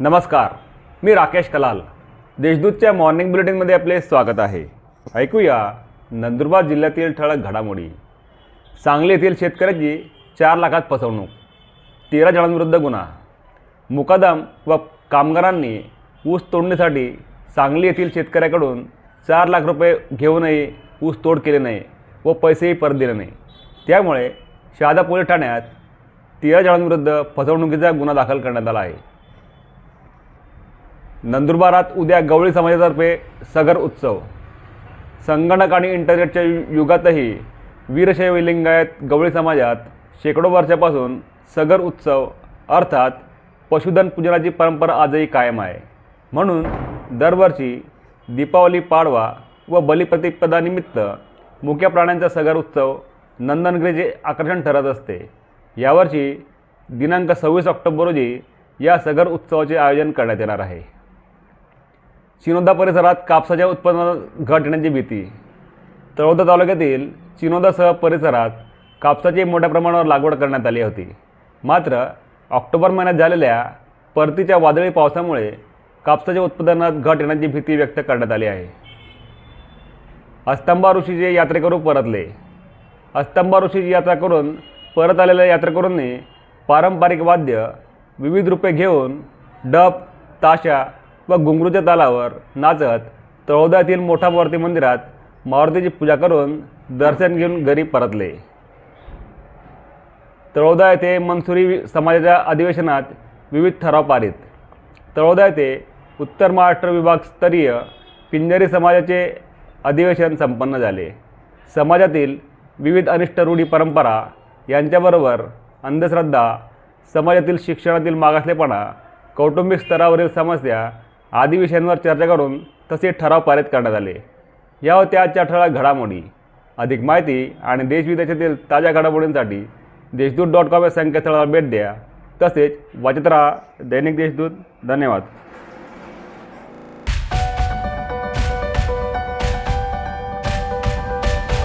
नमस्कार मी राकेश कलाल. देशदूतच्या मॉर्निंग बुलेटिनमध्ये आपले स्वागत आहे. ऐकूया नंदुरबार जिल्ह्यातील ठळक घडामोडी. सांगली येथील शेतकऱ्याची चार लाखात फसवणूक तेरा जणांविरुद्ध गुन्हा. मुकादम व कामगारांनी ऊस तोडणीसाठी सांगली येथील शेतकऱ्याकडून चार लाख रुपये घेऊनही ऊस तोड केले नाही व पैसेही परत दिले नाही. त्यामुळे शहादा पोलीस ठाण्यात तेरा जणांविरुद्ध फसवणुकीचा गुन्हा दाखल करण्यात आला आहे. नंदुरबारात उद्या गवळी समाजातर्फे सगर उत्सव. संगणक आणि इंटरनेटच्या युगातही वीरशैव लिंगायत गवळी समाजात शेकडो वर्षापासून सगर उत्सव अर्थात पशुधन पूजनाची परंपरा आजही कायम आहे. म्हणून दरवर्षी दीपावली पाडवा व बलिप्रतिपदानिमित्त मुख्या प्राण्यांचा सगर उत्सव नंदनगिरीचे आकर्षण ठरत असते. यावर्षी दिनांक सव्वीस ऑक्टोबर रोजी या सगर उत्सवाचे आयोजन करण्यात येणार आहे. चिनोदा परिसरात कापसाच्या उत्पन्नात घट येण्याची भीती. तळोदा तालुक्यातील चिनोदासह परिसरात कापसाची मोठ्या प्रमाणावर लागवड करण्यात आली होती. मात्र ऑक्टोबर महिन्यात झालेल्या परतीच्या वादळी पावसामुळे कापसाच्या उत्पादनात घट येण्याची भीती व्यक्त करण्यात आली आहे. अस्तंबा ऋषीचे यात्रेकरू परतले. अस्तंबा ऋषीची यात्रा करून परत आलेल्या यात्रेकरूंनी पारंपरिक वाद्य विविध रूपे घेऊन डप ताशा व घुंगरूच्या तालावर नाचत तळोद्यातील मोठा मारुती मंदिरात मारुतीची पूजा करून दर्शन घेऊन घरी परतले. तळोदा येथे मनसुरी समाजाच्या अधिवेशनात विविध ठराव पारित. तळोदा येथे उत्तर महाराष्ट्र विभागस्तरीय पिंजरी समाजाचे अधिवेशन संपन्न झाले. समाजातील विविध अनिष्ट रूढी परंपरा यांच्याबरोबर अंधश्रद्धा समाजातील शिक्षणातील मागासलेपणा कौटुंबिक स्तरावरील समस्या आदी विषयांवर चर्चा करून तसे ठराव पारित करण्यात आले. या होत्या आजच्या ठळक घडामोडी. अधिक माहिती आणि देशविदेशातील ताज्या घडामोडींसाठी देशदूत डॉट कॉम या संकेतस्थळाला भेट द्या. तसेच वाचत राहा दैनिक देशदूत. धन्यवाद.